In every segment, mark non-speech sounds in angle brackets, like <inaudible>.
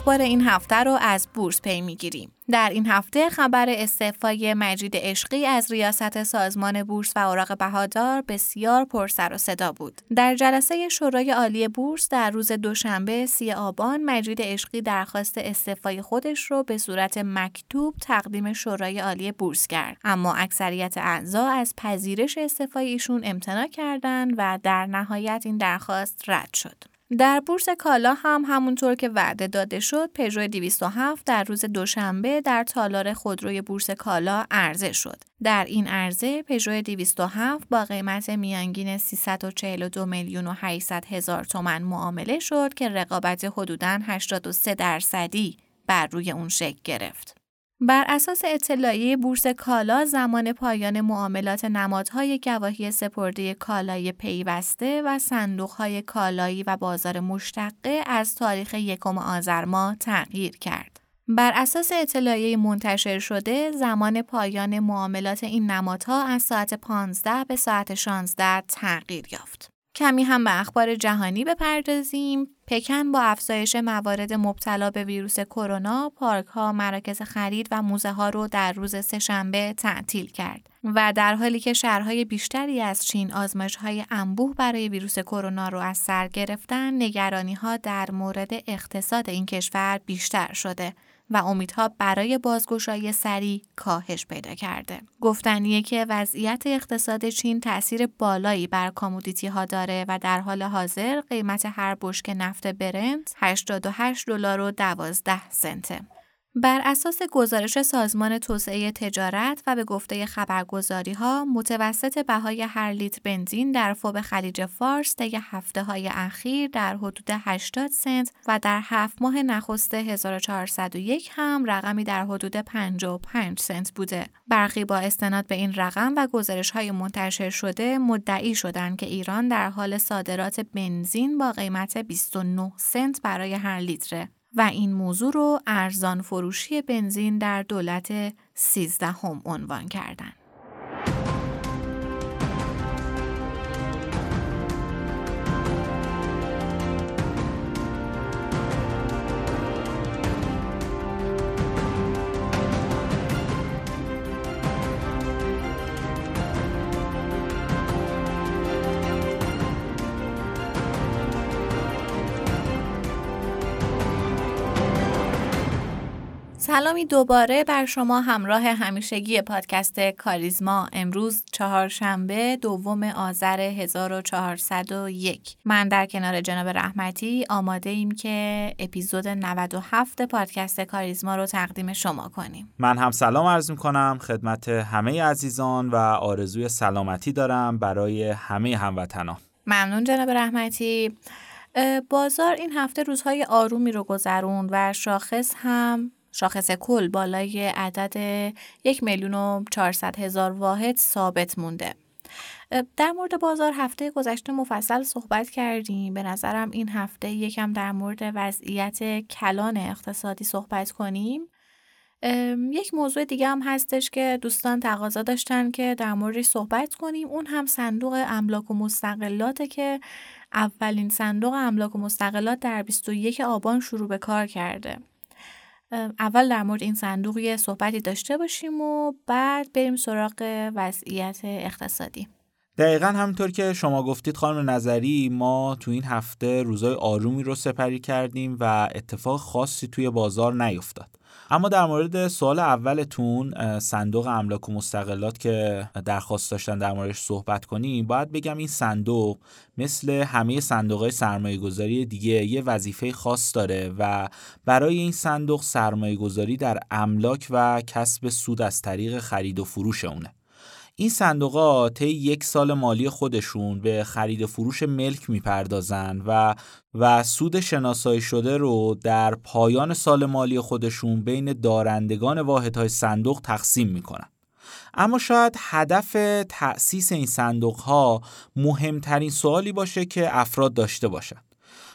اخبار این هفته رو از بورس پی می‌گیریم. در این هفته خبر استعفای مجید عشقی از ریاست سازمان بورس و اوراق بهادار بسیار پرسر و صدا بود. در جلسه شورای عالی بورس در روز دوشنبه سی آبان مجید عشقی درخواست استعفای خودش رو به صورت مکتوب تقدیم شورای عالی بورس کرد. اما اکثریت اعضا از پذیرش استعفای ایشون امتناع کردند و در نهایت این درخواست رد شد. در بورس کالا هم همونطور که وعده داده شد پژو 207 در روز دوشنبه در تالار خودروی بورس کالا عرضه شد. در این عرضه پژو 207 با قیمت میانگین 342 میلیون و 800 هزار تومن معامله شد که رقابت حدوداً 83 درصدی بر روی اون شکل گرفت. بر اساس اطلاعیه بورس کالا زمان پایان معاملات نمادهای گواهی سپرده کالای پیوسته و صندوقهای کالایی و بازار مشتقه از تاریخ یکم آذر ماه تغییر کرد. بر اساس اطلاعیه منتشر شده زمان پایان معاملات این نمادها از ساعت 15 به ساعت 16 تغییر یافت. کمی هم به اخبار جهانی بپردازیم. پکن با افزایش موارد مبتلا به ویروس کرونا، پارک ها، مراکز خرید و موزه ها رو در روز سهشنبه تعطیل کرد و در حالی که شهرهای بیشتری از چین آزمایش های انبوه برای ویروس کرونا رو از سر گرفتن، نگرانی ها در مورد اقتصاد این کشور بیشتر شده و امیدها برای بازگشایی سریع کاهش پیدا کرده. گفتنیه که وضعیت اقتصاد چین تاثیر بالایی بر کامودیتی ها داره و در حال حاضر قیمت هر بشک نفت برنت 88 دلار و 12 سنته. بر اساس گزارش سازمان توسعه تجارت و به گفته خبرگزاری ها متوسط بهای هر لیتر بنزین در فوب خلیج فارس طی هفته های اخیر در حدود 80 سنت و در هفت ماه نخست 1401 هم رقمی در حدود 55 سنت بوده. برخی با استناد به این رقم و گزارش های منتشر شده مدعی شدند که ایران در حال صادرات بنزین با قیمت 29 سنت برای هر لیتره. و این موضوع رو ارزان فروشی بنزین در دولت سیزدهم عنوان کردند. سلامی دوباره بر شما همراه همیشگی پادکست کاریزما. امروز چهارشنبه دوم آذر 1401 من در کنار جناب رحمتی آماده ایم که اپیزود 97 پادکست کاریزما رو تقدیم شما کنیم. من هم سلام عرض می کنم خدمت همه عزیزان و آرزوی سلامتی دارم برای همه هموطنان. ممنون جناب رحمتی. بازار این هفته روزهای آرومی رو گذروند و شاخص هم شاخص کل بالای عدد یک میلیون و هزار واحد ثابت مونده. در مورد بازار هفته گذشته مفصل صحبت کردیم. به نظرم این هفته یکم در مورد وضعیت کلان اقتصادی صحبت کنیم. یک موضوع دیگه هم هستش که دوستان تقاضا داشتن که در موردش صحبت کنیم. اون هم صندوق املاک و مستقلاته که اولین صندوق املاک و مستقلات در 21 آبان شروع به کار کرده. اول در مورد این صندوق یه صحبتی داشته باشیم و بعد بریم سراغ وضعیت اقتصادی. دقیقا همینطور که شما گفتید خانم نظری ما تو این هفته روزای آرومی رو سپری کردیم و اتفاق خاصی توی بازار نیفتاد. اما در مورد سوال اولتون صندوق املاک و مستقلات که درخواست داشتن در موردش صحبت کنیم باید بگم این صندوق مثل همه صندوق های سرمایه گذاری دیگه یه وظیفه خاص داره و برای این صندوق سرمایه گذاری در املاک و کسب سود از طریق خرید و فروش اونه. این صندوق طی یک سال مالی خودشون به خرید فروش ملک می‌پردازن و و سود شناسایی شده رو در پایان سال مالی خودشون بین دارندگان واحدهای صندوق تقسیم می‌کنن اما شاید هدف تأسیس این صندوق ها مهمترین سوالی باشه که افراد داشته باشند.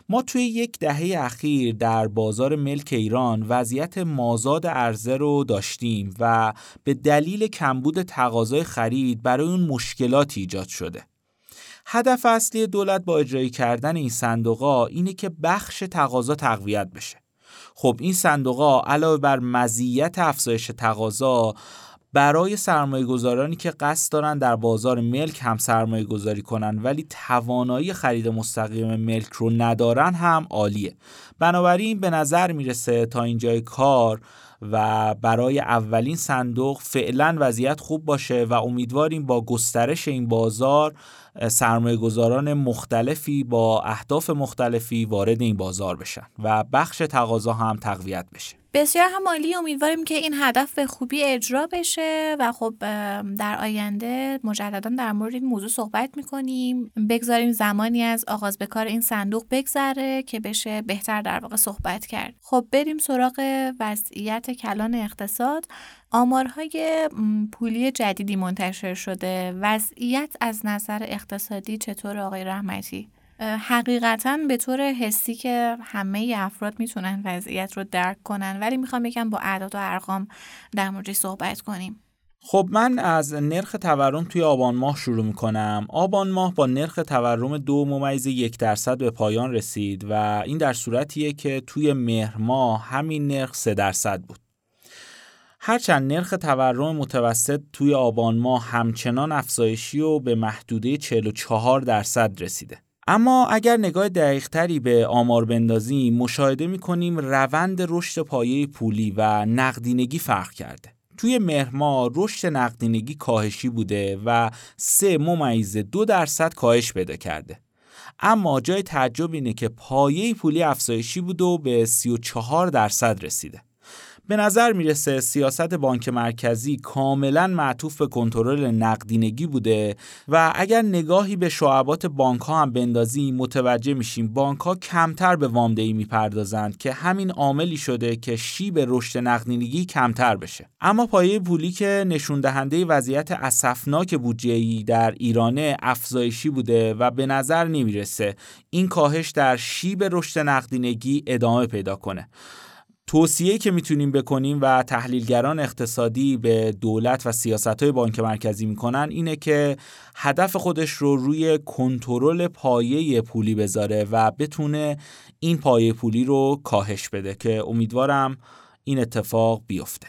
ما توی یک دهه اخیر در بازار ملک ایران وضعیت مازاد عرضه رو داشتیم و به دلیل کمبود تقاضای خرید برای اون مشکلاتی ایجاد شده. هدف اصلی دولت با اجرایی کردن این صندوقا اینه که بخش تقاضا تقویت بشه. خب این صندوقا علاوه بر مزیت افزایش تقاضا برای سرمایه گذارانی که قصد دارن در بازار ملک هم سرمایه گذاری کنن ولی توانایی خرید مستقیم ملک رو ندارن هم عالیه. بنابراین به نظر می‌رسه تا اینجای کار و برای اولین صندوق فعلا وضعیت خوب باشه و امیدواریم با گسترش این بازار سرمایه گذاران مختلفی با اهداف مختلفی وارد این بازار بشن و بخش تقاضا هم تقویت بشه. بسیار هم مالی امیدواریم که این هدف به خوبی اجرا بشه و خب در آینده مجددا در مورد این موضوع صحبت می‌کنیم. بگذاریم زمانی از آغاز به کار این صندوق بگذره که بشه بهتر در واقع صحبت کرد. خب بریم سراغ وضعیت کلان اقتصاد. آمارهای پولی جدیدی منتشر شده. وضعیت از نظر اقتصادی چطور آقای رحمتی؟ حقیقتا به طور حسی که همه افراد می‌تونن وضعیت رو درک کنن ولی می‌خوام یکم با اعداد و ارقام در مورد صحبت کنیم. خب من از نرخ تورم توی آبان ماه شروع می‌کنم. آبان ماه با نرخ تورم دو ممیز یک درصد به پایان رسید و این در صورتیه که توی مهر ماه همین نرخ سه درصد بود. هرچند نرخ تورم متوسط توی آبان ماه همچنان افزایشی و به محدوده 44 درصد رسیده. اما اگر نگاه دقیقتری به آمار بندازیم مشاهده می‌کنیم روند رشد پایه پولی و نقدینگی فرق کرده. توی مهرما رشد نقدینگی کاهشی بوده و سه ممیز دو درصد کاهش پیدا کرده. اما جای تعجب اینه که پایه پولی افزایشی بود و به 34 درصد رسیده. به نظر می‌رسه سیاست بانک مرکزی کاملا معطوف به کنترل نقدینگی بوده و اگر نگاهی به شعبات بانک ها هم بندازیم متوجه میشیم بانک ها کمتر به وامدهی می‌پردازند که همین عاملی شده که شیب رشد نقدینگی کمتر بشه. اما پایه پولی که نشون دهنده وضعیت اسفناک بودجه در ایرانه افزایشی بوده و به نظر نمی‌رسه این کاهش در شیب رشد نقدینگی ادامه پیدا کنه. توصیه که می‌تونیم بکنیم و تحلیلگران اقتصادی به دولت و سیاست های بانک مرکزی می‌کنن اینه که هدف خودش رو روی کنترل پایه پولی بذاره و بتونه این پایه پولی رو کاهش بده که امیدوارم این اتفاق بیفته.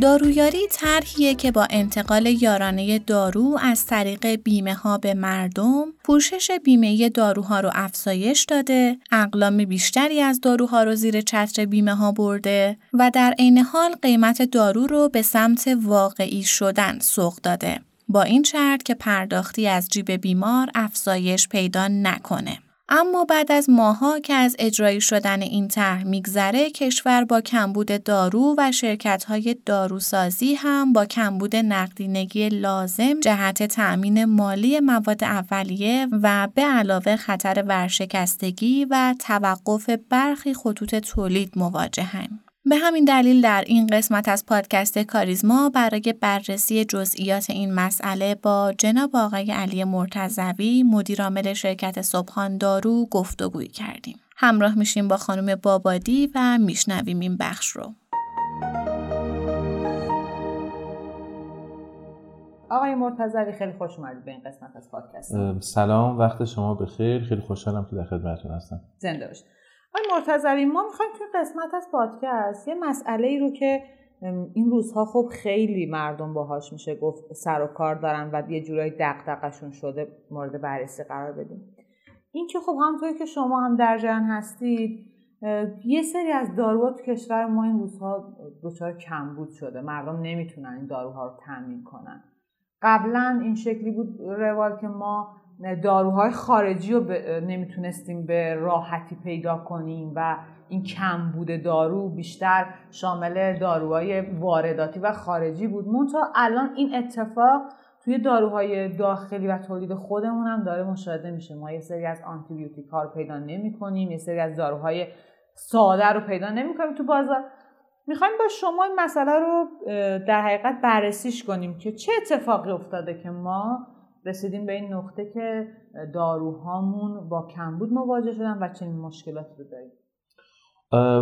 دارویاری طرحیه که با انتقال یارانه دارو از طریق بیمه ها به مردم پوشش بیمه داروها رو افزایش داده، اقلام بیشتری از داروها رو زیر چتر بیمه ها برده و در عین حال قیمت دارو رو به سمت واقعی شدن سوق داده. با این شرط که پرداختی از جیب بیمار افزایش پیدا نکنه. اما بعد از ماها که از اجرایی شدن این طرح میگذره کشور با کمبود دارو و شرکت‌های داروسازی هم با کمبود نقدینگی لازم جهت تأمین مالی مواد اولیه و به علاوه خطر ورشکستگی و توقف برخی خطوط تولید مواجهن. به همین دلیل در این قسمت از پادکست کاریزما برای بررسی جزئیات این مسئله با جناب آقای علی مرتزوی مدیرعامل شرکت صبحان دارو گفتگویی کردیم. همراه میشیم با خانم بابادی و میشنویم این بخش رو. آقای مرتضوی خیلی خوش اومدید به این قسمت از پادکست. سلام وقت شما بخیر خیلی خوشحالم که در خدمتتون هستم. زنده باشید. آقای مرتضوی ما می‌خوایم توی قسمت از پادکست یه مسئله ای رو که این روزها خب خیلی مردم باهاش میشه گفت سر و کار دارن و یه جورایی دقدقشون شده مورد بررسی قرار بدیم. این که خب همونطوری که شما هم در جریان هستید یه سری از داروها تو کشور ما این روزها دچار کمبود شده. مردم نمی‌تونن این داروها رو تامین کنن. قبلا این شکلی بود روال که ما داروهای خارجی رو نمی‌تونستیم به راحتی پیدا کنیم و این کم بوده دارو بیشتر شامل داروهای وارداتی و خارجی بود. منتها الان این اتفاق توی داروهای داخلی و تولید خودمون هم داره مشاهده میشه. ما یه سری از آنتیبیوتیک ها رو پیدا نمی کنیم یه سری از داروهای ساده رو پیدا نمی کنیم تو بازار. می‌خوایم با شما این مسئله رو در حقیقت بررسیش کنیم که چه اتفاقی افتاده که ما رسیدیم به این نقطه که داروهامون با کمبود مواجه شدن و چنین مشکلاتی رو داریم.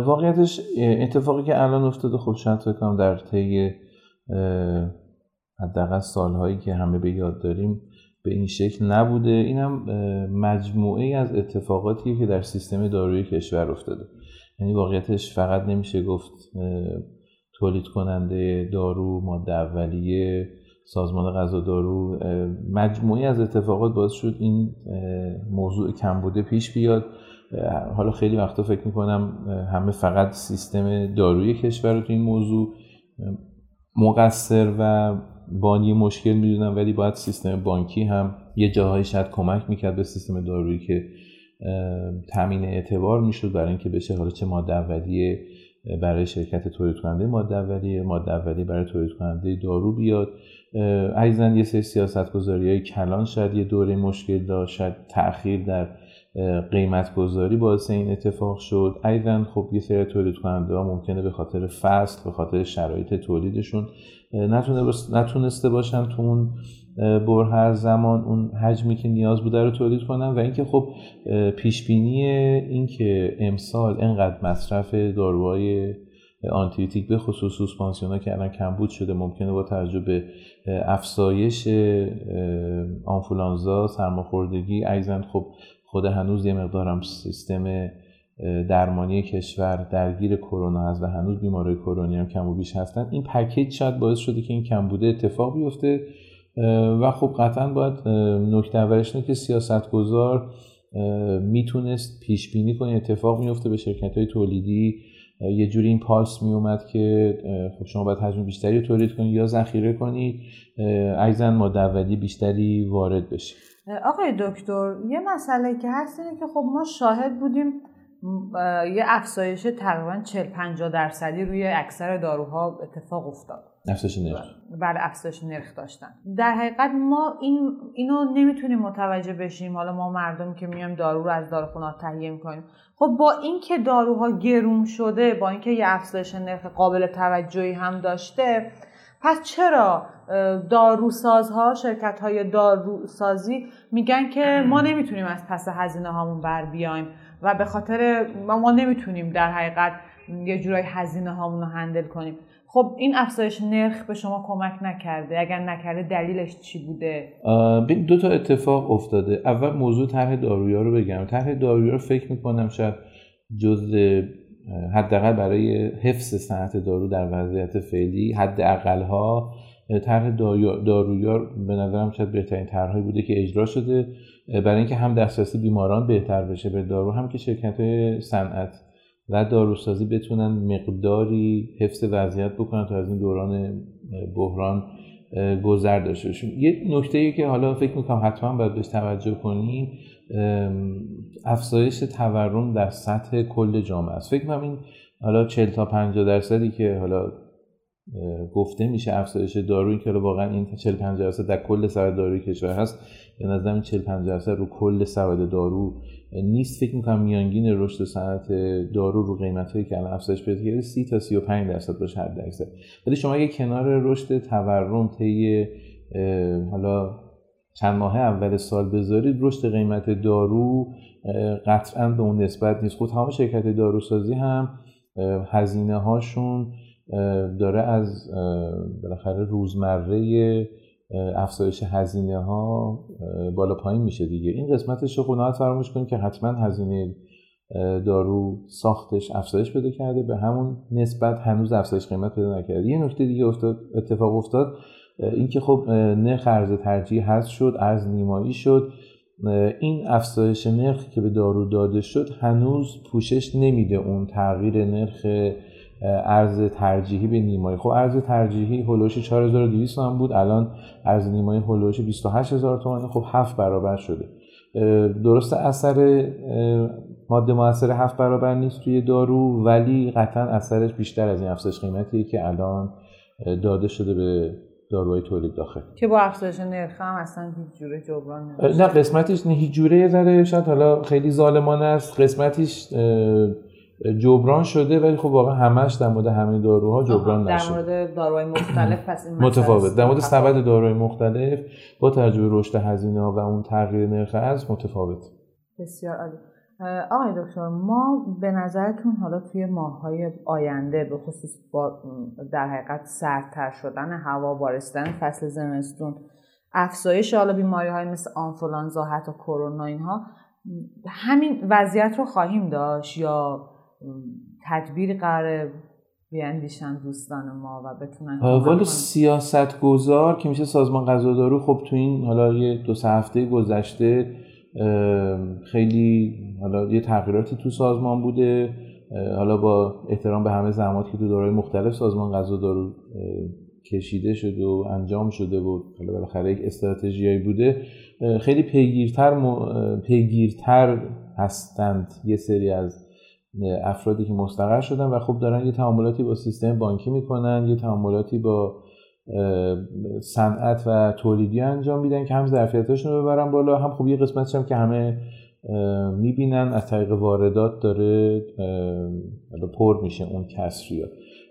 واقعیتش اتفاقی که الان افتاده خب شاید فکر در طی حداقل سالهایی که همه به یاد داریم به این شکل نبوده. این هم مجموعه از اتفاقاتی که در سیستم داروی کشور افتاده. یعنی واقعیتش فقط نمیشه گفت تولید کننده دارو ماده اولیه سازمان غذا دارو مجموعی از اتفاقات باعث شد این موضوع کمبوده پیش بیاد. حالا خیلی وقتا فکر می‌کنم همه فقط سیستم داروی کشور رو تو این موضوع مقصر و بانی مشکل می‌دونن ولی باید سیستم بانکی هم یه جاهایی شاید کمک می‌کرد به سیستم دارویی که تامین اعتبار می‌شد برای اینکه بشه حالا چه ماده اولیه برای شرکت تولید کننده ماده اولیه ماده اولیه برای تولید کننده دارو بیاد. عیزن یه سری سیاست گذاری های کلان شاید یه دوره مشکل داشت شاید تاخیر در قیمت گذاری باعث این اتفاق شد. ایضا خب یه سری تولید کننده ها ممکنه به خاطر فصل به خاطر شرایط تولیدشون نتونسته باشن تو اون هر زمان اون حجمی که نیاز بوده رو تولید کنن. و اینکه خب پیش بینی اینکه امسال انقدر مصرف داروهای آنتیبیوتیک به خصوص سوسپانسیونا که الان کمبود شده ممکنه با توجه به افزایش آنفولانزا سرماخوردگی ایزن خب خود هنوز یه مقدارم سیستم درمانی کشور درگیر کرونا هست و هنوز بیماری کرونی هم کم و بیش هستن. این پکیج شاید باعث شده که این کمبوده اتفاق بیفته و خب قطعا باید نکته اولش که سیاست گذار می‌تونست پیش بینی کنه اتفاق میفته به شرکت های تولیدی یه جوری این پالس می اومد که خب شما باید حجم بیشتری تولید کنید یا ذخیره کنید ایزن مادولی بیشتری وارد بشه آقای دکتر یه مسئله که هست اینه که خب ما شاهد بودیم یه افزایش تقریبا 40 50 درصدی روی اکثر داروها اتفاق افتاد. افزایش نرخ. بله افزایش نرخ داشتن. در حقیقت ما این اینو نمی‌تونیم متوجه بشیم. حالا ما مردم که میایم دارو رو از داروخونه تهیه می‌کنیم. خب با اینکه داروها گرون شده با اینکه یه افزایش نرخ قابل توجهی هم داشته پس چرا داروسازها شرکت های داروسازی میگن که ما نمی‌تونیم از پس هزینه هامون بر بیایم؟ و به خاطر ما نمی‌تونیم در حقیقت یه جورای هزینه هامون رو هندل کنیم. خب این افزایش نرخ به شما کمک نکرده؟ اگر نکرده دلیلش چی بوده؟ دو تا اتفاق افتاده. اول موضوع طرح دارویا رو بگم. طرح دارویا رو فکر می‌کنم شاید جز حداقل برای حفظ صنعت دارو در وضعیت فعلی حد ها طرح دارویا به نظرم شاید بهترین طرحهایی بوده که اجرا شده. برای اینکه هم دسترسی بیماران بهتر بشه به دارو هم که شرکت صنعت و داروسازی بتونن مقداری حفظ وضعیت بکنن تا از این دوران بحران گذر داشته باشیم. یه نکته ای که حالا فکر می‌کنم حتما باید بهش توجه کنیم افزایش تورم در سطح کل جامعه است. فکر می‌کنم این حالا 40 تا 50 درصدی که حالا گفته میشه افزایش دارویی که واقعا این 40 50 درصد در کل سر داروی کشور هست. به نظر این 40 50 درصد رو کل سواد دارو نیست. فکر می‌کنم میانگین رشد صنعت دارو رو قیمت هایی که الان افزایش پیدا کرده 30 تا 35 درصد باشه حد اکثر ولی شما اگه کنار رشد تورم طی حالا چند ماه اول سال بذارید رشد قیمت دارو قطعا به اون نسبت نیست. خود تمام شرکت داروسازی هم هزینه هاشون داره از بالاخره روزمره افزایش هزینه ها بالا پایین میشه دیگه. این قسمتش رو خونه فراموش کنیم که حتما هزینه دارو ساختش افزایش پیدا کرده. به همون نسبت هنوز افزایش قیمت پیدا نکرده. یه نکته دیگه افتاد اتفاق افتاد اینکه خب نرخ ارز ترجیح هست شد ارز نیمایی شد. این افزایش نرخ که به دارو داده شد هنوز پوشش نمیده اون تغییر نرخ ارز ترجیحی به نیمایی خب ارز ترجیحی هلوش 4200 تومن بود. الان ارز نیمایی هلوش 28000 تومن خب هفت برابر شده. درسته اثر ماده موثر هفت برابر نیست توی دارو ولی قطعا اثرش بیشتر از این افزایش قیمتیه که الان داده شده به داروهای تولید داخل که با افزایش نرخ هم اصلا هیچ جوره جبران نمیشه. نه قسمتش نه هیچ جوره یه شاید حالا خیلی ظالمانه است. قسمتیش جبران شده ولی خب واقعا همش در مورد همه داروها جبران نشده. در مورد داروهای مختلف پس این متفاوت. در مورد سبد داروهای مختلف با توجه به رشد هزینه و اون تغییر نرخ از متفاوت. بسیار عالی. آقای دکتر ما به نظرتون حالا توی ماههای آینده به خصوص با در حقیقت سردتر شدن هوا بارستن فصل زمستون افزایش حالا بیماری های مثل آنفولانزا حتی کرونا اینها همین وضعیت رو خواهیم داشت یا تدبیر قرار بیاندیشن دوستان ما و بتونن والا سیاست گذار که میشه سازمان غذا دارو خب تو این حالا یه دو سه هفته گذشته خیلی حالا یه تغییراتی تو سازمان بوده. حالا با احترام به همه زحماتی که تو دارای مختلف سازمان غذا دارو کشیده شده و انجام شده بود حالا بالاخره یک استراتژیایی بوده. خیلی پیگیرتر پیگیرتر هستند یه سری از افرادی که مستقر شدن و خب دارن یه تعاملاتی با سیستم بانکی می‌کنن یه تعاملاتی با صنعت و تولیدی انجام میدن که هم ظرفیتاشون رو ببرن بالا هم خب یه قسمتش هم که همه می‌بینن از طریق واردات داره پر میشه اون کسری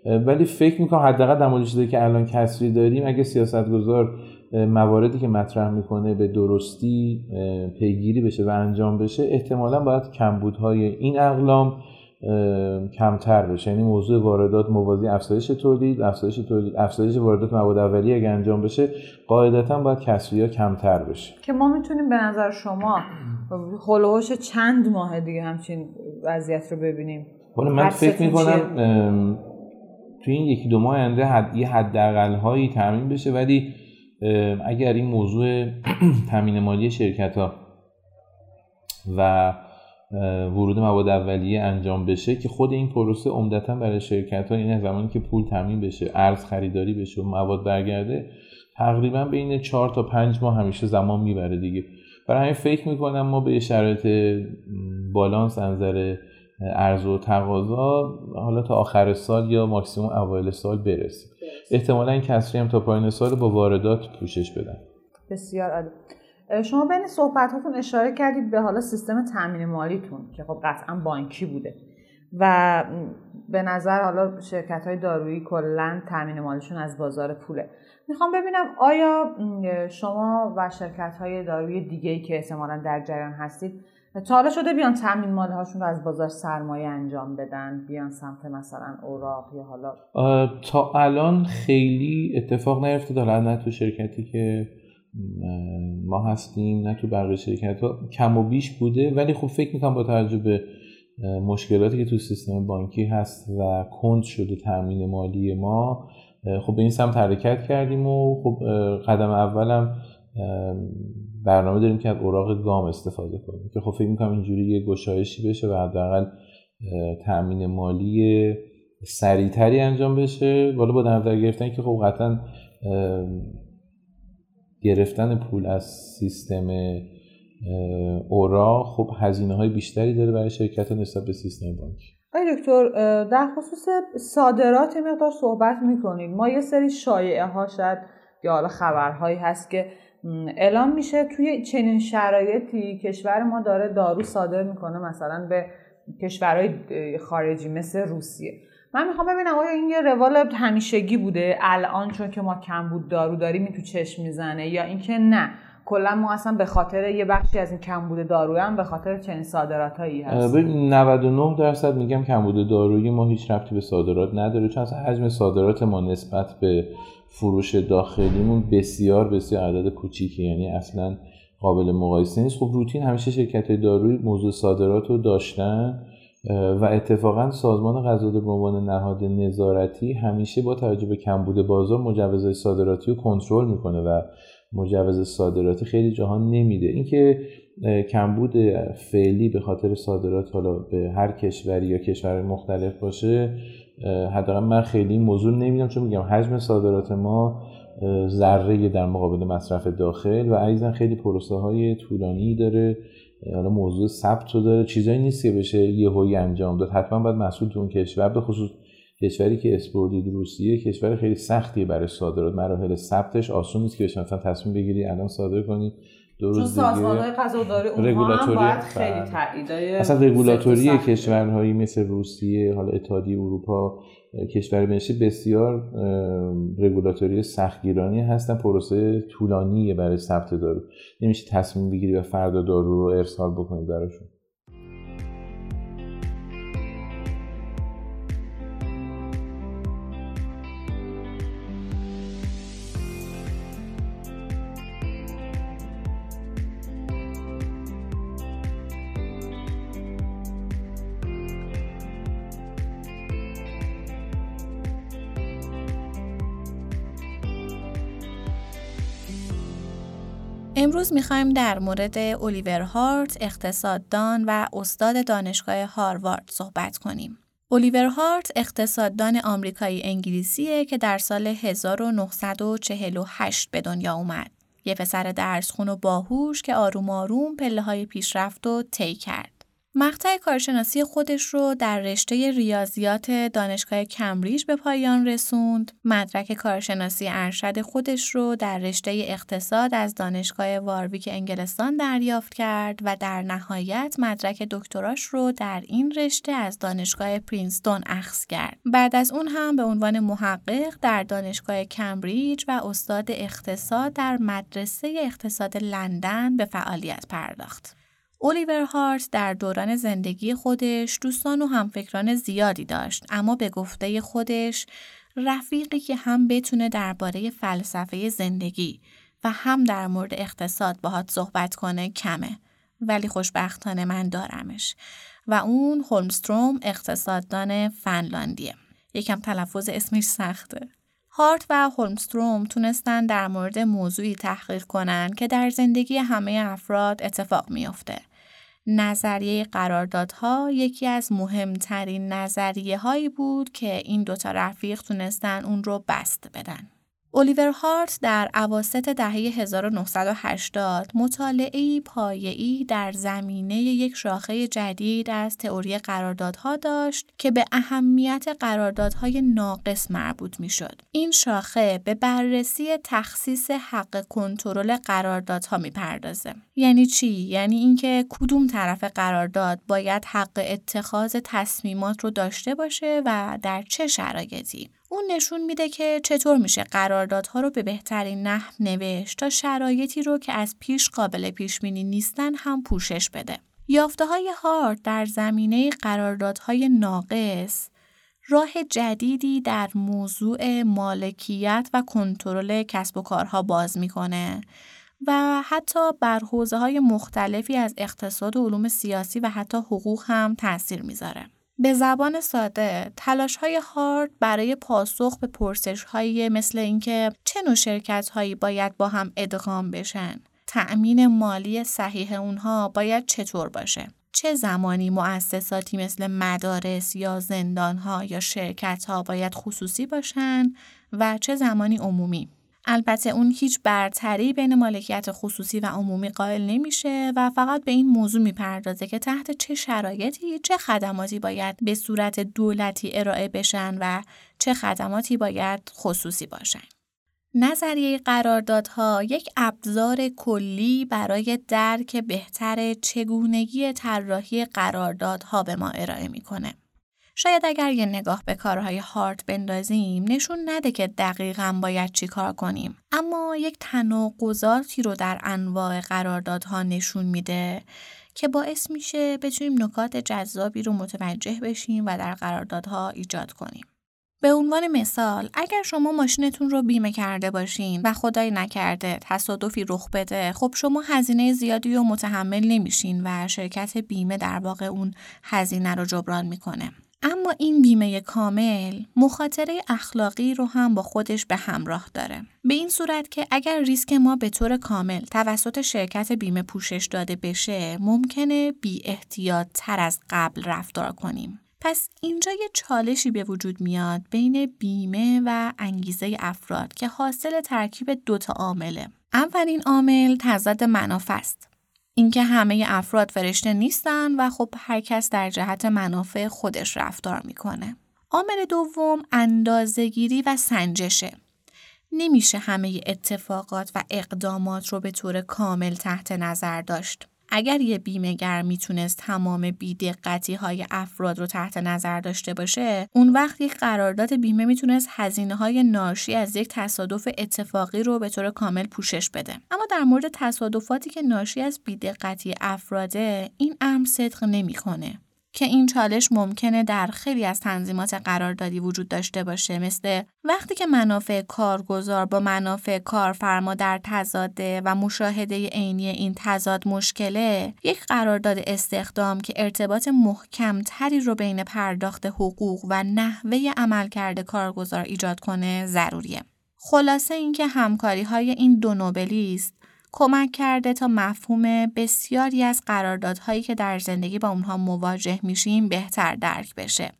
ولی فکر می‌کنم حداقل در مورد که الان کسری داریم اگه سیاستگزار مواردی که مطرح می‌کنه به درستی پیگیری بشه و انجام بشه احتمالا باید کمبودهای این اقلام کمتر بشه. یعنی موضوع واردات موازی افزایش تولید افزایش تولید افزایش واردات مواد اولیه اگه انجام بشه قاعدتا باید کسری ها کمتر بشه. که ما می‌تونیم به نظر شما هلوهاش چند ماه دیگه همچین وضعیت رو ببینیم؟ من فکر می‌کنم توی این یکی دو ماه آینده حد یه حداقل هایی تامین بشه ولی اگر این موضوع <clears throat> تامین مالی شرکت ها و ورود مواد اولیه انجام بشه که خود این پروسه عمدتا برای شرکت ها زمانی که پول تامین بشه ارز خریداری بشه و مواد برگرده تقریبا بین 4 تا 5 ماه همیشه زمان می‌بره دیگه. برای همین فکر می‌کنم ما به شرایط بالانس نظر ارز و تقاضا حالا تا آخر سال یا ماکسیموم اوایل سال برسیم. احتمالا این کسری هم تا پایین سال با واردات پوشش بدن. بسیار عالی. شما بین صحبت هاتون اشاره کردید به حالا سیستم تامین مالیتون که خب قطعا بانکی بوده. و به نظر حالا شرکت های دارویی کلا تامین مالیشون از بازار پوله. می‌خوام ببینم آیا شما و شرکت های دارویی دیگه ای که احتمالا در جریان هستید تا حالا شده بیان تامین مال هاشون رو از بازار سرمایه انجام بدن بیان سمت مثلا اوراق یا حالا. تا الان خیلی اتفاق نیفتاد حالا نه تو شرکتی که ما هستیم نه تو بقیه شرکت ها. کم و بیش بوده. ولی خب فکر می‌کنم با توجه به مشکلاتی که تو سیستم بانکی هست و کند شده تامین مالی ما خب به این سمت حرکت کردیم و خب قدم اولم برنامه داریم که از اوراق گام استفاده کنیم. که خب فکر می‌کنم اینجوری یه گشایشی بشه و حداقل تأمین مالی سریعتری انجام بشه. بالا با نظر گرفتن که خب قطعا گرفتن پول از سیستم اورا خب هزینه های بیشتری داره برای شرکت نسبت به سیستم بانکی آقای دکتر در خصوص صادرات مقدار صحبت می‌کنید ما یه سری شایعه ها شاید یا حالا خبرهایی هست که اعلام میشه توی چنین شرایطی کشور ما داره دارو صادر می‌کنه مثلا به کشورهای خارجی مثل روسیه. من می‌خوام ببینم آیا این یه روال همیشگی بوده الان چون که ما کم بود دارو داریم این تو چشم می‌زنه یا اینکه نه؟ کلا ما اصلا به خاطر یه بخشی از این کمبود دارویی هم به خاطر چنین صادراتایی هست 99 درصد میگم کمبود دارویی ما هیچ ربطی به صادرات نداره چون اصلا حجم صادرات ما نسبت به فروش داخلیمون بسیار بسیار عدد کوچیکی یعنی اصلا قابل مقایسه نیست. خب روتین همیشه شرکت دارویی موضوع صادرات رو داشتن و اتفاقا سازمان غذا به عنوان نهاد نظارتی همیشه با توجه به کمبود بازار مجوزهای صادراتی رو کنترل می‌کنه و مجوز صادراتی خیلی جاها نمیده. اینکه کمبود فعلی به خاطر صادرات حالا به هر کشوری یا کشور مختلف باشه حداقل من خیلی موضوع نمی‌دونم چون میگم حجم صادرات ما ذره در مقابل مصرف داخل و ایزن خیلی پروسه های طولانی داره. حالا موضوع ثبت رو داره. چیزایی نیست که بشه یهویی انجام داد. حتما باید مسئول اون کشور به خصوص کشوری که اسپوردید روسیه کشور خیلی سختیه برای صادرات. مراحل ثبتش آسون نیست که بشه مثلا تصمیم بگیری الان صادر کنی دو روز چون سازمان‌های قضاوتداری اونها هم باید خیلی. تاییدای اصلا رگولاتوری کشورهایی مثل روسیه حالا اتحادیه اروپا کشور بنشی بسیار رگولاتوری سختگیرانی هستن. پروسه طولانیه برای ثبت دارو. نمیشه تصمیم بگیری و فردا دارو رو ارسال بکنید براشون. امروز می‌خوایم در مورد الیور هارت اقتصاددان و استاد دانشگاه هاروارد صحبت کنیم. الیور هارت اقتصاددان آمریکایی انگلیسیه که در سال 1948 به دنیا اومد. یه پسر درسخون و باهوش که آروم آروم پله های پیشرفت و طی کرد. مقطع کارشناسی خودش رو در رشته ریاضیات دانشگاه کمبریج به پایان رسوند. مدرک کارشناسی ارشد خودش رو در رشته اقتصاد از دانشگاه وارویک انگلستان دریافت کرد و در نهایت مدرک دکتراش رو در این رشته از دانشگاه پرینستون اخذ کرد. بعد از اون هم به عنوان محقق در دانشگاه کمبریج و استاد اقتصاد در مدرسه اقتصاد لندن به فعالیت پرداخت. الیور هارت در دوران زندگی خودش دوستان و همفکران زیادی داشت اما به گفته خودش رفیقی که هم بتونه درباره فلسفه زندگی و هم در مورد اقتصاد باهات صحبت کنه کمه. ولی خوشبختانه من دارمش و اون هولمستروم اقتصاددان فنلاندیه. یکم تلفظ اسمش سخته. هارت و هولمستروم تونستن در مورد موضوعی تحقیق کنن که در زندگی همه افراد اتفاق میافته. نظریه قراردادها یکی از مهمترین نظریه هایی بود که این دوتا رفیق تونستن اون رو بست بدن. الیور هارت در عواست دهه 1980 مطالعه پایه‌ای در زمینه یک شاخه جدید از تئوری قراردادها داشت که به اهمیت قراردادهای ناقص مربوط می‌شد. این شاخه به بررسی تخصیص حق کنترل قراردادها می‌پردازه. یعنی چی؟ یعنی اینکه کدوم طرف قرارداد باید حق اتخاذ تصمیمات رو داشته باشه و در چه شرایطی. اون نشون میده که چطور میشه قراردادها رو به بهترین نحو نوشت تا شرایطی رو که از پیش قابل پیش بینی نیستن هم پوشش بده. یافته های هارد در زمینه قراردادهای ناقص راه جدیدی در موضوع مالکیت و کنترل کسب و کارها باز می‌کنه و حتی بر حوزه های مختلفی از اقتصاد و علوم سیاسی و حتی حقوق هم تاثیر می‌ذاره. به زبان ساده تلاش های هارد برای پاسخ به پرسش های مثل اینکه چه نوع شرکت هایی باید با هم ادغام بشن تأمین مالی صحیح اونها باید چطور باشه چه زمانی مؤسساتی مثل مدارس یا زندان ها یا شرکت ها باید خصوصی باشن و چه زمانی عمومی. البته اون هیچ برتری بین مالکیت خصوصی و عمومی قائل نمیشه و فقط به این موضوع می‌پردازه که تحت چه شرایطی چه خدماتی باید به صورت دولتی ارائه بشن و چه خدماتی باید خصوصی باشن. نظریه قراردادها یک ابزار کلی برای درک بهتر چگونگی طراحی قراردادها به ما ارائه می‌کنه. شاید اگر یه نگاه به کارهای هارت بندازیم نشون نده که دقیقا باید چی کار کنیم اما یک تناقضاتی رو در انواع قراردادها نشون میده که باعث میشه بتونیم نکات جذابی رو متوجه بشیم و در قراردادها ایجاد کنیم. به عنوان مثال اگر شما ماشینتون رو بیمه کرده باشین و خدای نکرده تصادفی رخ بده خب شما هزینه زیادی رو متحمل نمیشین و شرکت بیمه در واقع اون هزینه رو جبران می‌کنه اما این بیمه کامل مخاطره اخلاقی رو هم با خودش به همراه داره. به این صورت که اگر ریسک ما به طور کامل توسط شرکت بیمه پوشش داده بشه ممکنه بی احتیاط تر از قبل رفتار کنیم. پس اینجا یه چالشی به وجود میاد بین بیمه و انگیزه افراد که حاصل ترکیب دوتا عامله. اولین عامل تضاد منافع است. اینکه همه افراد فرشته نیستن و خب هر کس در جهت منافع خودش رفتار می‌کنه. عامل دوم اندازهگیری و سنجشه. نمیشه همه اتفاقات و اقدامات رو به طور کامل تحت نظر داشت. اگر یه بیمهگر می‌تونست تمام بیدقتی های افراد رو تحت نظر داشته باشه اون وقت یک قرارداد بیمه می‌تونست هزینه های ناشی از یک تصادف اتفاقی رو به طور کامل پوشش بده. اما در مورد تصادفاتی که ناشی از بیدقتی افراده این امر صدق نمی‌کنه. که این چالش ممکنه در خیلی از تنظیمات قراردادی وجود داشته باشه مثل وقتی که منافع کارگزار با منافع کارفرما در تضاده و مشاهده عینی این تضاد مشکله یک قرارداد استخدام که ارتباط محکم تری رو بین پرداخت حقوق و نحوه عملکرد کارگزار ایجاد کنه ضروریه. خلاصه اینکه همکاری های این دو نوبلیست کمک کرده تا مفهوم بسیاری از قراردادهایی که در زندگی با اونها مواجه میشیم بهتر درک بشه.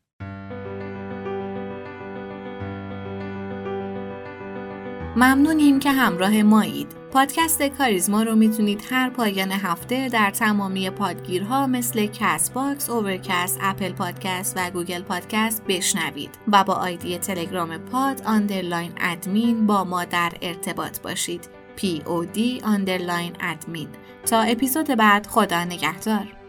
ممنونیم که همراه مایید. پادکست کاریزما رو می‌تونید هر پایان هفته در تمامی پادگیرها مثل Castbox، Overcast، اپل پادکست و گوگل پادکست بشنوید و با آیدی تلگرام pod underline admin با ما در ارتباط باشید. Pod underline admin تا اپیزود بعد خدا نگهدار.